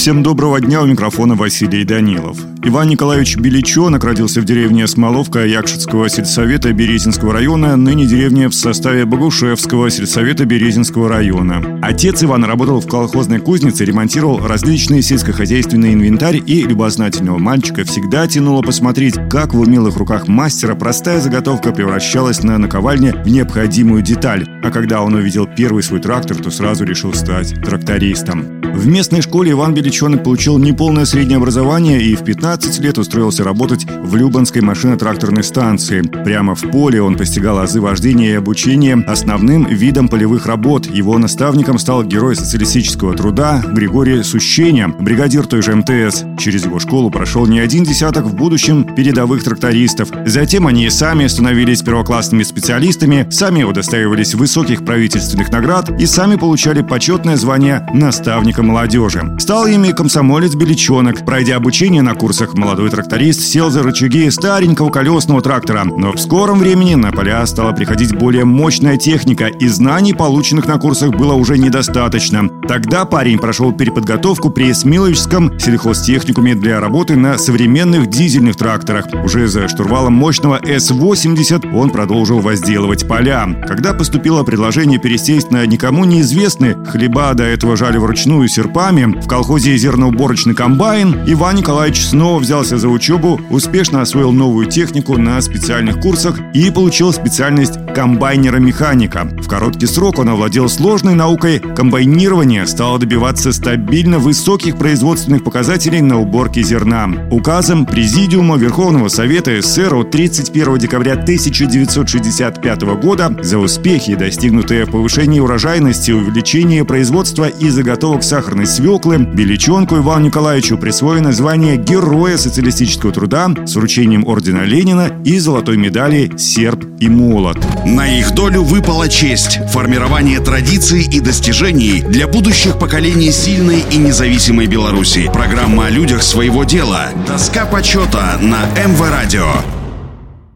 Всем доброго дня, у микрофона Василий Данилов. Иван Николаевич Беличонок родился в деревне Смоловка Якшицкого сельсовета Березинского района, ныне деревня в составе Богушевского сельсовета Березинского района. Отец Ивана работал в колхозной кузнице, ремонтировал различные сельскохозяйственный инвентарь и любознательного мальчика всегда тянуло посмотреть, как в умелых руках мастера простая заготовка превращалась на наковальне в необходимую деталь. А когда он увидел первый свой трактор, то сразу решил стать трактористом. В местной школе Иван Беличонок получил неполное среднее образование и в 15 лет устроился работать в Любанской машино-тракторной станции. Прямо в поле он постигал азы вождения и обучения основным видом полевых работ. Его наставником стал герой социалистического труда Григорий Сущеня, бригадир той же МТС. Через его школу прошел не один десяток в будущем передовых трактористов. Затем они сами становились первоклассными специалистами, сами удостаивались высоких правительственных наград и сами получали почетное звание наставника трактористкой молодежи. Стал ими комсомолец Беличонок. Пройдя обучение на курсах, молодой тракторист сел за рычаги старенького колесного трактора. Но в скором времени на поля стала приходить более мощная техника, и знаний, полученных на курсах, было уже недостаточно. Тогда парень прошел переподготовку при Смиловичском сельхозтехникуме для работы на современных дизельных тракторах. Уже за штурвалом мощного С-80 он продолжил возделывать поля. Когда поступило предложение пересесть на никому неизвестный, хлеба до этого жали вручную серпами в колхозе «Зерноуборочный комбайн» Иван Николаевич снова взялся за учебу, успешно освоил новую технику на специальных курсах и получил специальность комбайнера-механика. В короткий срок он овладел сложной наукой комбайнирования, стал добиваться стабильно высоких производственных показателей на уборке зерна. Указом Президиума Верховного Совета СССР от 31 декабря 1965 года за успехи, достигнутые в повышении урожайности, увеличении производства и заготовок сахара сахарной свеклы, Беличонку Ивану Николаевичу присвоено звание Героя социалистического труда с вручением ордена Ленина и золотой медали «Серб и молот». На их долю выпала честь – формирование традиций и достижений для будущих поколений сильной и независимой Беларуси. Программа о людях своего дела. Доска почета на МВ-радио.